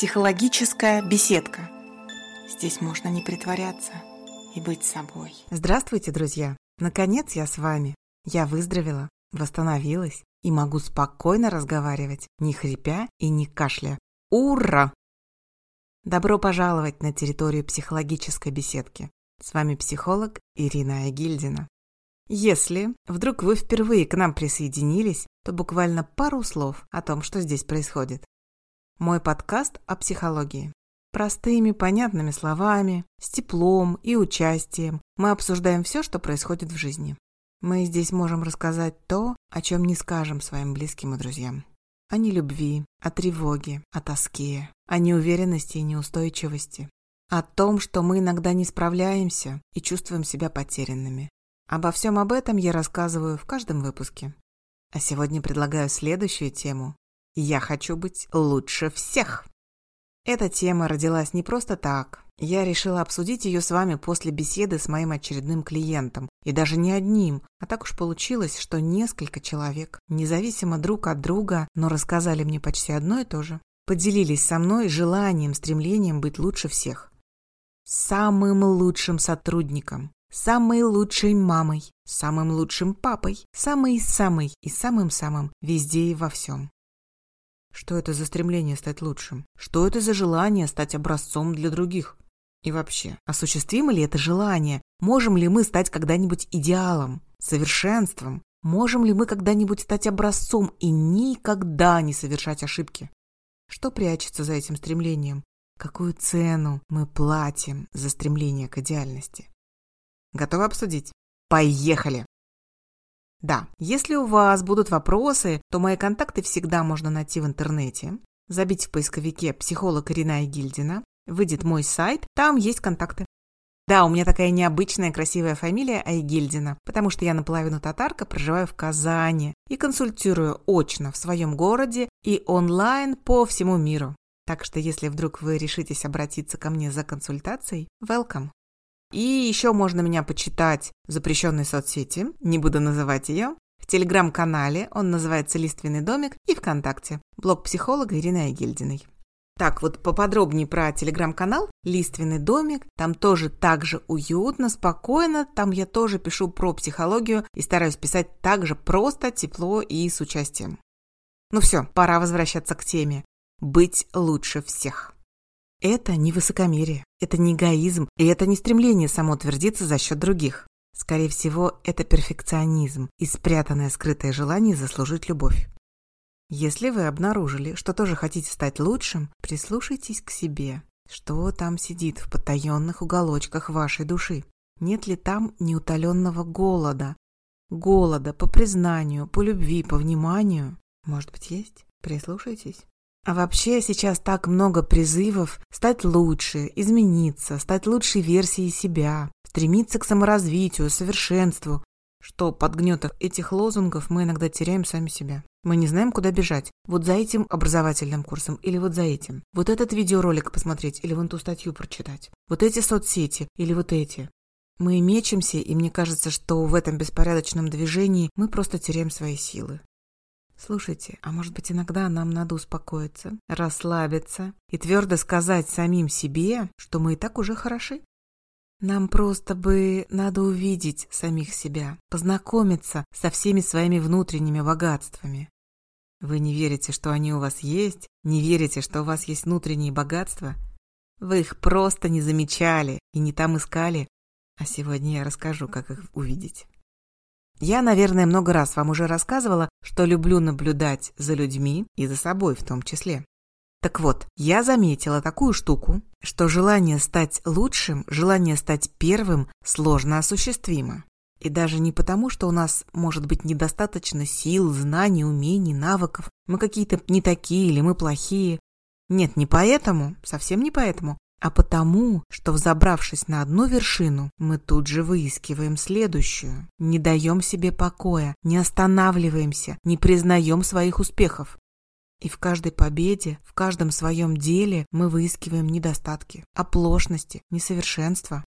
Психологическая беседка. Здесь можно не притворяться и быть собой. Здравствуйте, друзья! Наконец я с вами. Я выздоровела, восстановилась и могу спокойно разговаривать, не хрипя и не кашля. Ура! Добро пожаловать на территорию психологической беседки. С вами психолог Ирина Агильдина. Если вдруг вы впервые к нам присоединились, то буквально пару слов о том, что здесь происходит. Мой подкаст о психологии. Простыми, понятными словами, с теплом и участием мы обсуждаем все, что происходит в жизни. Мы здесь можем рассказать то, о чем не скажем своим близким и друзьям. О нелюбви, о тревоге, о тоске, о неуверенности и неустойчивости. О том, что мы иногда не справляемся и чувствуем себя потерянными. Обо всем об этом я рассказываю в каждом выпуске. А сегодня предлагаю следующую тему я хочу быть лучше всех. Эта тема родилась не просто так. Я решила обсудить ее с вами после беседы с моим очередным клиентом. И даже не одним. А так уж получилось, что несколько человек, независимо друг от друга, но рассказали мне почти одно и то же, поделились со мной желанием, стремлением быть лучше всех. Самым лучшим сотрудником, самой лучшей мамой, самым лучшим папой, самой-самой и самым-самым везде и во всем. Что это за стремление стать лучшим? Что это за желание стать образцом для других? И вообще, осуществимо ли это желание? Можем ли мы стать когда-нибудь идеалом, совершенством? Можем ли мы когда-нибудь стать образцом и никогда не совершать ошибки? Что прячется за этим стремлением? Какую цену мы платим за стремление к идеальности? Готовы обсудить? Поехали! Да, если у вас будут вопросы, то мои контакты всегда можно найти в интернете. Забить в поисковике «Психолог Ирина Гильдина», выйдет мой сайт, там есть контакты. Да, у меня такая необычная красивая фамилия Айгильдина, потому что я наполовину татарка, проживаю в Казани и консультирую очно в своем городе и онлайн по всему миру. Так что если вдруг вы решитесь обратиться ко мне за консультацией, welcome. И еще можно меня почитать в запрещенной соцсети, не буду называть ее, в телеграм-канале, он называется «Лиственный домик» и ВКонтакте, блог психолога Ирины Айгельдиной. Так, вот поподробнее про телеграм-канал «Лиственный домик». Там тоже так же уютно, спокойно. Там я тоже пишу про психологию и стараюсь писать так же просто, тепло и с участием. Ну все, пора возвращаться к теме. Быть лучше всех. Это не высокомерие, это не эгоизм, и это не стремление самоутвердиться за счет других. Скорее всего, это перфекционизм и спрятанное скрытое желание заслужить любовь. Если вы обнаружили, что тоже хотите стать лучшим, прислушайтесь к себе. Что там сидит в потаенных уголочках вашей души? Нет ли там неутоленного голода? Голода по признанию, по любви, по вниманию? Может быть, есть? Прислушайтесь. А вообще сейчас так много призывов стать лучше, измениться, стать лучшей версией себя, стремиться к саморазвитию, совершенству, что под гнетом этих лозунгов мы иногда теряем сами себя. Мы не знаем, куда бежать. Вот за этим образовательным курсом или вот за этим. Вот этот видеоролик посмотреть или вон ту статью прочитать. Вот эти соцсети или вот эти. Мы мечемся, и мне кажется, что в этом беспорядочном движении мы просто теряем свои силы. Слушайте, а может быть иногда нам надо успокоиться, расслабиться и твердо сказать самим себе, что мы и так уже хороши? Нам просто бы надо увидеть самих себя, познакомиться со всеми своими внутренними богатствами. Вы не верите, что они у вас есть? Не верите, что у вас есть внутренние богатства? Вы их просто не замечали и не там искали. А сегодня я расскажу, как их увидеть. Я, наверное, много раз вам уже рассказывала, что люблю наблюдать за людьми и за собой в том числе. Так вот, я заметила такую штуку, что желание стать лучшим, желание стать первым сложно осуществимо. И даже не потому, что у нас может быть недостаточно сил, знаний, умений, навыков, мы какие-то не такие или мы плохие. Нет, не поэтому, совсем не поэтому, а потому, что взобравшись на одну вершину, мы тут же выискиваем следующую, не даем себе покоя, не останавливаемся, не признаем своих успехов. И в каждой победе, в каждом своем деле мы выискиваем недостатки, оплошности, несовершенства.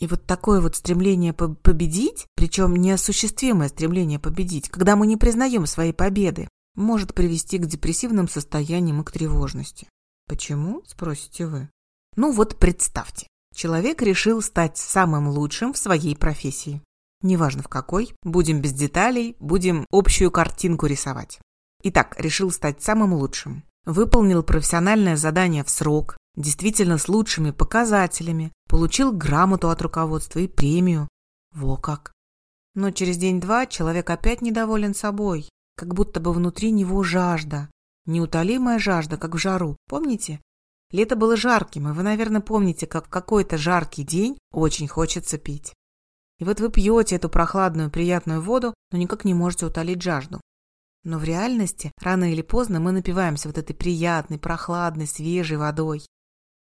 И вот такое вот стремление победить, причем неосуществимое стремление победить, когда мы не признаем своей победы, может привести к депрессивным состояниям и к тревожности. Почему, спросите вы? Ну вот представьте, человек решил стать самым лучшим в своей профессии. Неважно в какой, будем без деталей, будем общую картинку рисовать. Итак, решил стать самым лучшим. Выполнил профессиональное задание в срок, действительно с лучшими показателями, получил грамоту от руководства и премию. Во как! Но через день-два человек опять недоволен собой, как будто бы внутри него жажда. Неутолимая жажда, как в жару. Помните? Лето было жарким, и вы, наверное, помните, как в какой-то жаркий день очень хочется пить. И вот вы пьете эту прохладную приятную воду, но никак не можете утолить жажду. Но в реальности, рано или поздно, мы напиваемся вот этой приятной, прохладной, свежей водой.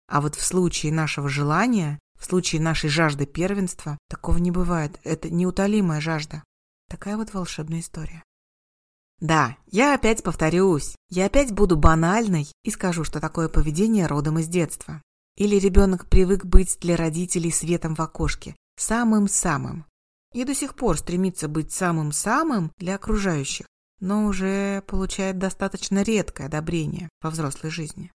А вот в случае нашего желания, в случае нашей жажды первенства, такого не бывает. Это неутолимая жажда. Такая вот волшебная история. Да, я опять повторюсь. Я опять буду банальной и скажу, что такое поведение родом из детства. Или ребенок привык быть для родителей светом в окошке, самым-самым. И до сих пор стремится быть самым-самым для окружающих, но уже получает достаточно редкое одобрение во взрослой жизни.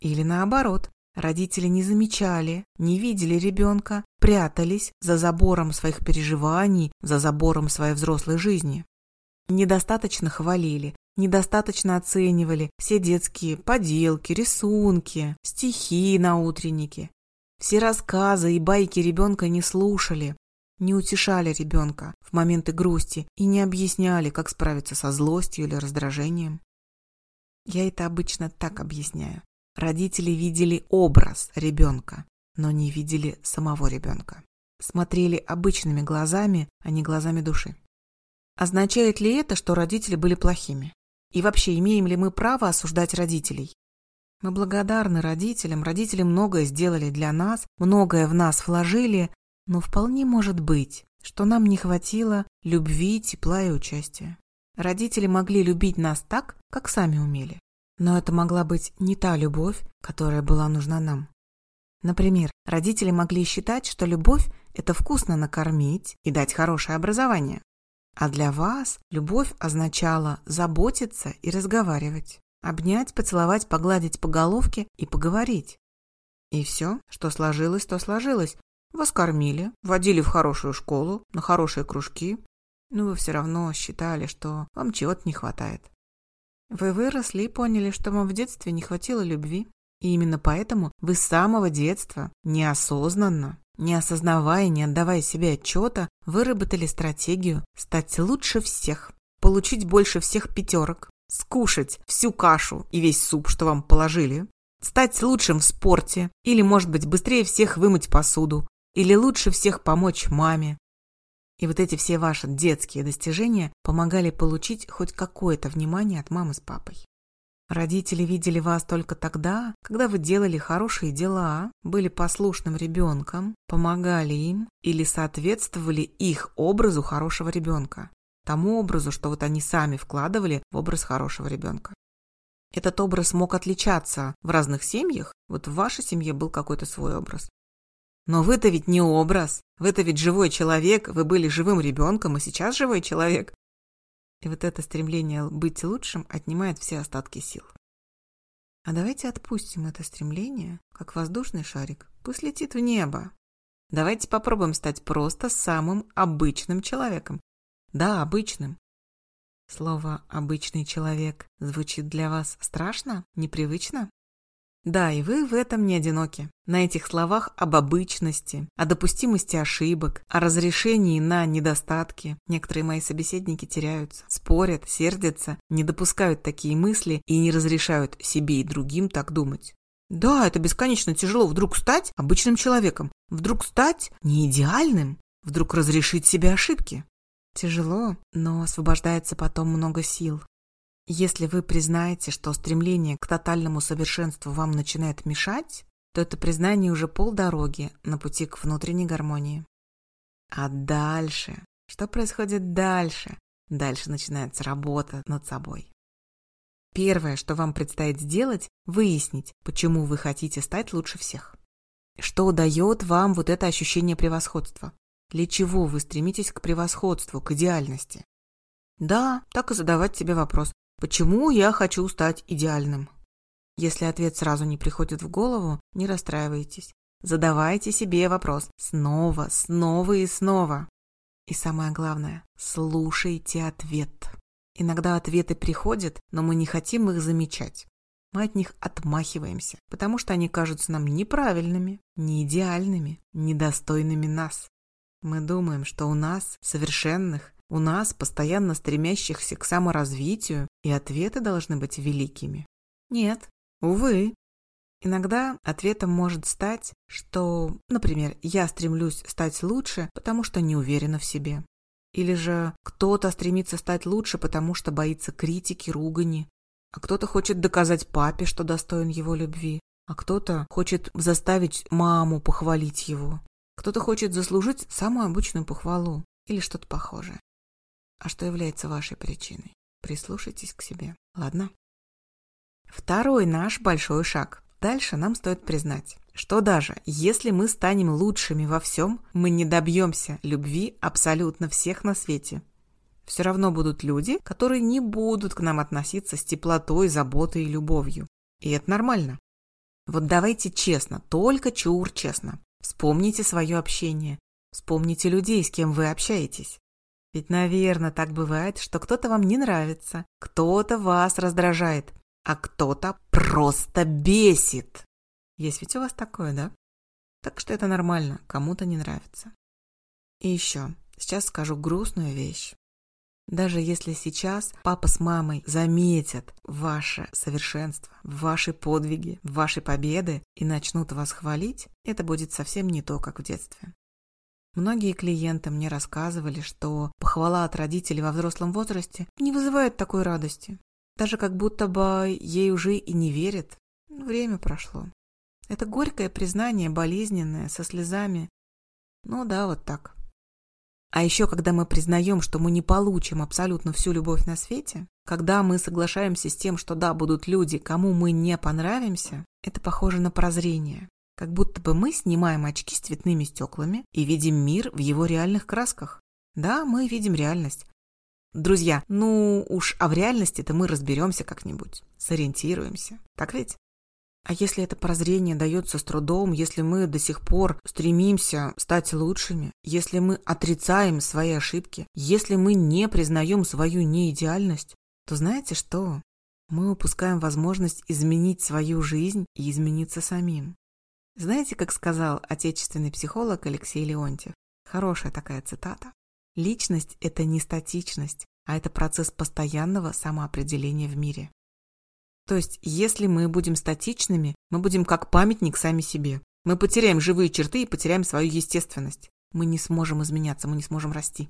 Или наоборот, родители не замечали, не видели ребенка, прятались за забором своих переживаний, за забором своей взрослой жизни. Недостаточно хвалили, недостаточно оценивали все детские поделки, рисунки, стихи на утреннике. Все рассказы и байки ребенка не слушали, не утешали ребенка в моменты грусти и не объясняли, как справиться со злостью или раздражением. Я это обычно так объясняю. Родители видели образ ребенка, но не видели самого ребенка. Смотрели обычными глазами, а не глазами души. Означает ли это, что родители были плохими? И вообще, имеем ли мы право осуждать родителей? Мы благодарны родителям, родители многое сделали для нас, многое в нас вложили, но вполне может быть, что нам не хватило любви, тепла и участия. Родители могли любить нас так, как сами умели. Но это могла быть не та любовь, которая была нужна нам. Например, родители могли считать, что любовь – это вкусно накормить и дать хорошее образование. А для вас любовь означала заботиться и разговаривать. Обнять, поцеловать, погладить по головке и поговорить. И все, что сложилось, то сложилось. Вас кормили, водили в хорошую школу, на хорошие кружки. Но вы все равно считали, что вам чего-то не хватает. Вы выросли и поняли, что вам в детстве не хватило любви. И именно поэтому вы с самого детства неосознанно, не осознавая, не отдавая себе отчета, выработали стратегию стать лучше всех, получить больше всех пятерок, скушать всю кашу и весь суп, что вам положили, стать лучшим в спорте или, может быть, быстрее всех вымыть посуду, или лучше всех помочь маме, и вот эти все ваши детские достижения помогали получить хоть какое-то внимание от мамы с папой. Родители видели вас только тогда, когда вы делали хорошие дела, были послушным ребенком, помогали им или соответствовали их образу хорошего ребенка, тому образу, что вот они сами вкладывали в образ хорошего ребенка. Этот образ мог отличаться в разных семьях, вот в вашей семье был какой-то свой образ, но вы-то ведь не образ. Вы-то ведь живой человек, вы были живым ребенком, и сейчас живой человек. И вот это стремление быть лучшим отнимает все остатки сил. А давайте отпустим это стремление, как воздушный шарик, пусть летит в небо. Давайте попробуем стать просто самым обычным человеком. Да, обычным. Слово «обычный человек» звучит для вас страшно, непривычно? Да, и вы в этом не одиноки. На этих словах об обычности, о допустимости ошибок, о разрешении на недостатки. Некоторые мои собеседники теряются, спорят, сердятся, не допускают такие мысли и не разрешают себе и другим так думать. Да, это бесконечно тяжело вдруг стать обычным человеком, вдруг стать не идеальным, вдруг разрешить себе ошибки. Тяжело, но освобождается потом много сил. Если вы признаете, что стремление к тотальному совершенству вам начинает мешать, то это признание уже полдороги на пути к внутренней гармонии. А дальше? Что происходит дальше? Дальше начинается работа над собой. Первое, что вам предстоит сделать, выяснить, почему вы хотите стать лучше всех. Что дает вам вот это ощущение превосходства? Для чего вы стремитесь к превосходству, к идеальности? Да, так и задавать себе вопрос, Почему я хочу стать идеальным? Если ответ сразу не приходит в голову, не расстраивайтесь. Задавайте себе вопрос снова, снова и снова. И самое главное, слушайте ответ. Иногда ответы приходят, но мы не хотим их замечать. Мы от них отмахиваемся, потому что они кажутся нам неправильными, неидеальными, недостойными нас. Мы думаем, что у нас, совершенных, у нас, постоянно стремящихся к саморазвитию, и ответы должны быть великими. Нет, увы. Иногда ответом может стать, что, например, я стремлюсь стать лучше, потому что не уверена в себе. Или же кто-то стремится стать лучше, потому что боится критики, ругани. А кто-то хочет доказать папе, что достоин его любви. А кто-то хочет заставить маму похвалить его. Кто-то хочет заслужить самую обычную похвалу или что-то похожее. А что является вашей причиной? Прислушайтесь к себе, ладно? Второй наш большой шаг. Дальше нам стоит признать, что даже если мы станем лучшими во всем, мы не добьемся любви абсолютно всех на свете. Все равно будут люди, которые не будут к нам относиться с теплотой, заботой и любовью. И это нормально. Вот давайте честно, только чур честно. Вспомните свое общение. Вспомните людей, с кем вы общаетесь. Ведь, наверное, так бывает, что кто-то вам не нравится, кто-то вас раздражает, а кто-то просто бесит. Есть ведь у вас такое, да? Так что это нормально, кому-то не нравится. И еще, сейчас скажу грустную вещь. Даже если сейчас папа с мамой заметят ваше совершенство, ваши подвиги, ваши победы и начнут вас хвалить, это будет совсем не то, как в детстве. Многие клиенты мне рассказывали, что похвала от родителей во взрослом возрасте не вызывает такой радости. Даже как будто бы ей уже и не верят. Время прошло. Это горькое признание, болезненное, со слезами. Ну да, вот так. А еще, когда мы признаем, что мы не получим абсолютно всю любовь на свете, когда мы соглашаемся с тем, что да, будут люди, кому мы не понравимся, это похоже на прозрение. Как будто бы мы снимаем очки с цветными стеклами и видим мир в его реальных красках. Да, мы видим реальность. Друзья, ну уж, а в реальности-то мы разберемся как-нибудь, сориентируемся. Так ведь? А если это прозрение дается с трудом, если мы до сих пор стремимся стать лучшими, если мы отрицаем свои ошибки, если мы не признаем свою неидеальность, то знаете что? Мы упускаем возможность изменить свою жизнь и измениться самим. Знаете, как сказал отечественный психолог Алексей Леонтьев? Хорошая такая цитата. Личность – это не статичность, а это процесс постоянного самоопределения в мире. То есть, если мы будем статичными, мы будем как памятник сами себе. Мы потеряем живые черты и потеряем свою естественность. Мы не сможем изменяться, мы не сможем расти.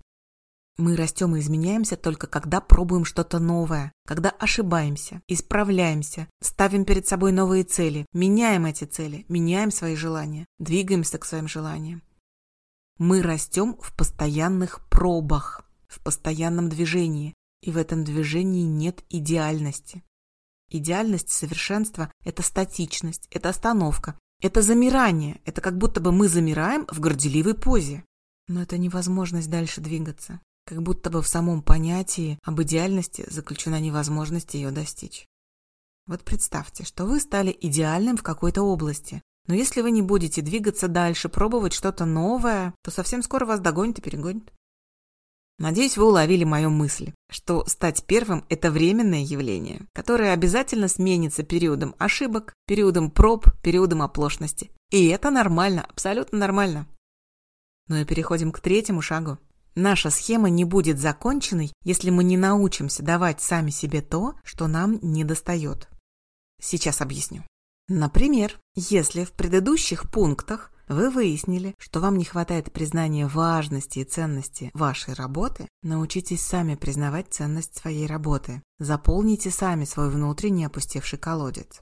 Мы растем и изменяемся только когда пробуем что-то новое, когда ошибаемся, исправляемся, ставим перед собой новые цели, меняем эти цели, меняем свои желания, двигаемся к своим желаниям. Мы растем в постоянных пробах, в постоянном движении, и в этом движении нет идеальности. Идеальность совершенства – это статичность, это остановка, это замирание, это как будто бы мы замираем в горделивой позе. Но это невозможность дальше двигаться. Как будто бы в самом понятии об идеальности заключена невозможность ее достичь. Вот представьте, что вы стали идеальным в какой-то области, но если вы не будете двигаться дальше, пробовать что-то новое, то совсем скоро вас догонит и перегонит. Надеюсь, вы уловили мою мысль, что стать первым – это временное явление, которое обязательно сменится периодом ошибок, периодом проб, периодом оплошности. И это нормально, абсолютно нормально. Ну и переходим к третьему шагу. Наша схема не будет законченной, если мы не научимся давать сами себе то, что нам не достает. Сейчас объясню. Например, если в предыдущих пунктах вы выяснили, что вам не хватает признания важности и ценности вашей работы, научитесь сами признавать ценность своей работы. Заполните сами свой внутренний опустевший колодец.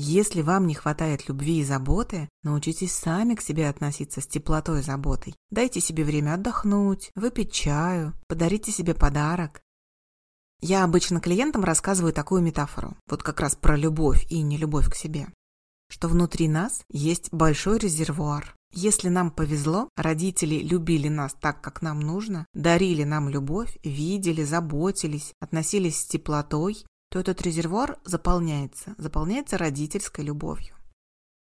Если вам не хватает любви и заботы, научитесь сами к себе относиться с теплотой и заботой. Дайте себе время отдохнуть, выпить чаю, подарите себе подарок. Я обычно клиентам рассказываю такую метафору, вот как раз про любовь и нелюбовь к себе что внутри нас есть большой резервуар. Если нам повезло, родители любили нас так, как нам нужно, дарили нам любовь, видели, заботились, относились с теплотой, то этот резервуар заполняется, заполняется родительской любовью.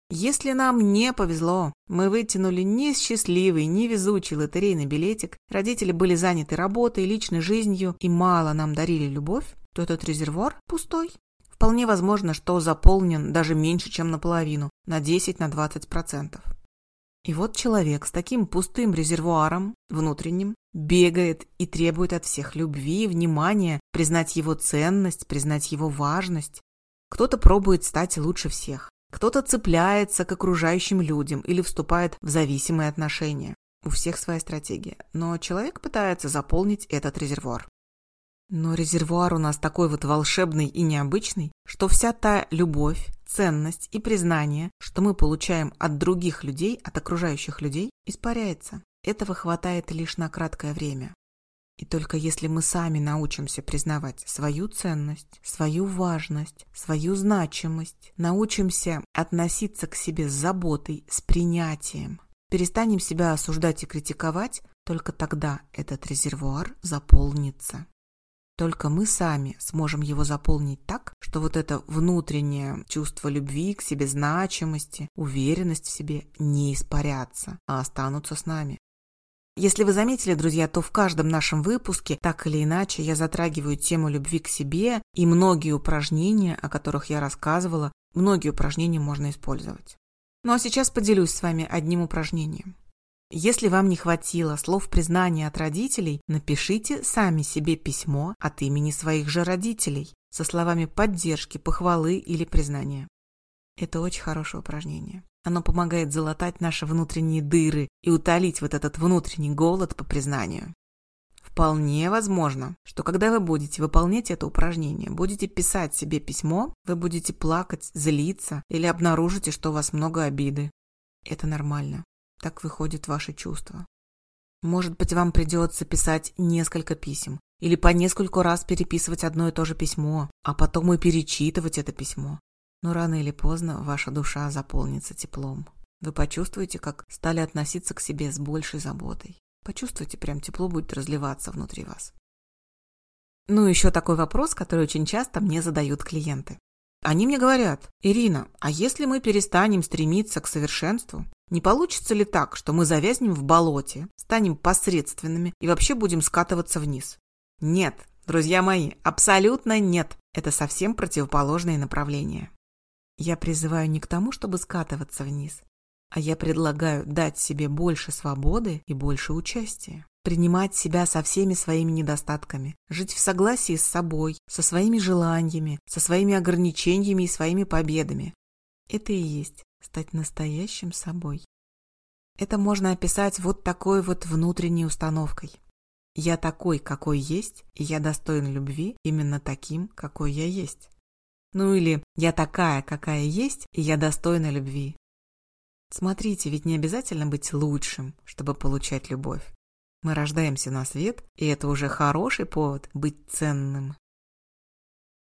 Если нам не повезло, мы вытянули ни счастливый, ни везучий лотерейный билетик, родители были заняты работой, личной жизнью и мало нам дарили любовь, то этот резервуар пустой. Вполне возможно, что заполнен даже меньше, чем наполовину, на 10-20%. И вот человек с таким пустым резервуаром внутренним бегает и требует от всех любви, внимания, признать его ценность, признать его важность. Кто-то пробует стать лучше всех, кто-то цепляется к окружающим людям или вступает в зависимые отношения. У всех своя стратегия, но человек пытается заполнить этот резервуар. Но резервуар у нас такой вот волшебный и необычный, что вся та любовь, ценность и признание, что мы получаем от других людей, от окружающих людей, испаряется. Этого хватает лишь на краткое время. И только если мы сами научимся признавать свою ценность, свою важность, свою значимость, научимся относиться к себе с заботой, с принятием, перестанем себя осуждать и критиковать, только тогда этот резервуар заполнится. Только мы сами сможем его заполнить так, что вот это внутреннее чувство любви к себе, значимости, уверенность в себе не испарятся, а останутся с нами. Если вы заметили, друзья, то в каждом нашем выпуске так или иначе я затрагиваю тему любви к себе, и многие упражнения, о которых я рассказывала, многие упражнения можно использовать. Ну а сейчас поделюсь с вами одним упражнением. Если вам не хватило слов признания от родителей, напишите сами себе письмо от имени своих же родителей со словами поддержки, похвалы или признания. Это очень хорошее упражнение. Оно помогает залатать наши внутренние дыры и утолить вот этот внутренний голод по признанию. Вполне возможно, что когда вы будете выполнять это упражнение, будете писать себе письмо, вы будете плакать, злиться или обнаружите, что у вас много обиды. Это нормально. Так выходят ваши чувства. Может быть, вам придется писать несколько писем или по нескольку раз переписывать одно и то же письмо, а потом и перечитывать это письмо. Но рано или поздно ваша душа заполнится теплом. Вы почувствуете, как стали относиться к себе с большей заботой. Почувствуйте, прям тепло будет разливаться внутри вас. Ну, еще такой вопрос, который очень часто мне задают клиенты. Они мне говорят, Ирина, а если мы перестанем стремиться к совершенству, не получится ли так, что мы завязнем в болоте, станем посредственными и вообще будем скатываться вниз? Нет, друзья мои, абсолютно нет. Это совсем противоположные направления. Я призываю не к тому, чтобы скатываться вниз, а я предлагаю дать себе больше свободы и больше участия. Принимать себя со всеми своими недостатками, жить в согласии с собой, со своими желаниями, со своими ограничениями и своими победами. Это и есть стать настоящим собой. Это можно описать вот такой вот внутренней установкой. Я такой, какой есть, и я достоин любви именно таким, какой я есть. Ну или «я такая, какая есть, и я достойна любви». Смотрите, ведь не обязательно быть лучшим, чтобы получать любовь. Мы рождаемся на свет, и это уже хороший повод быть ценным.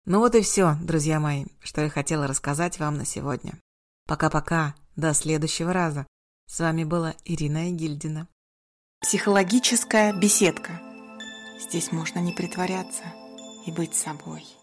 Ну вот и все, друзья мои, что я хотела рассказать вам на сегодня. Пока-пока, до следующего раза. С вами была Ирина Игильдина. Психологическая беседка. Здесь можно не притворяться и быть собой.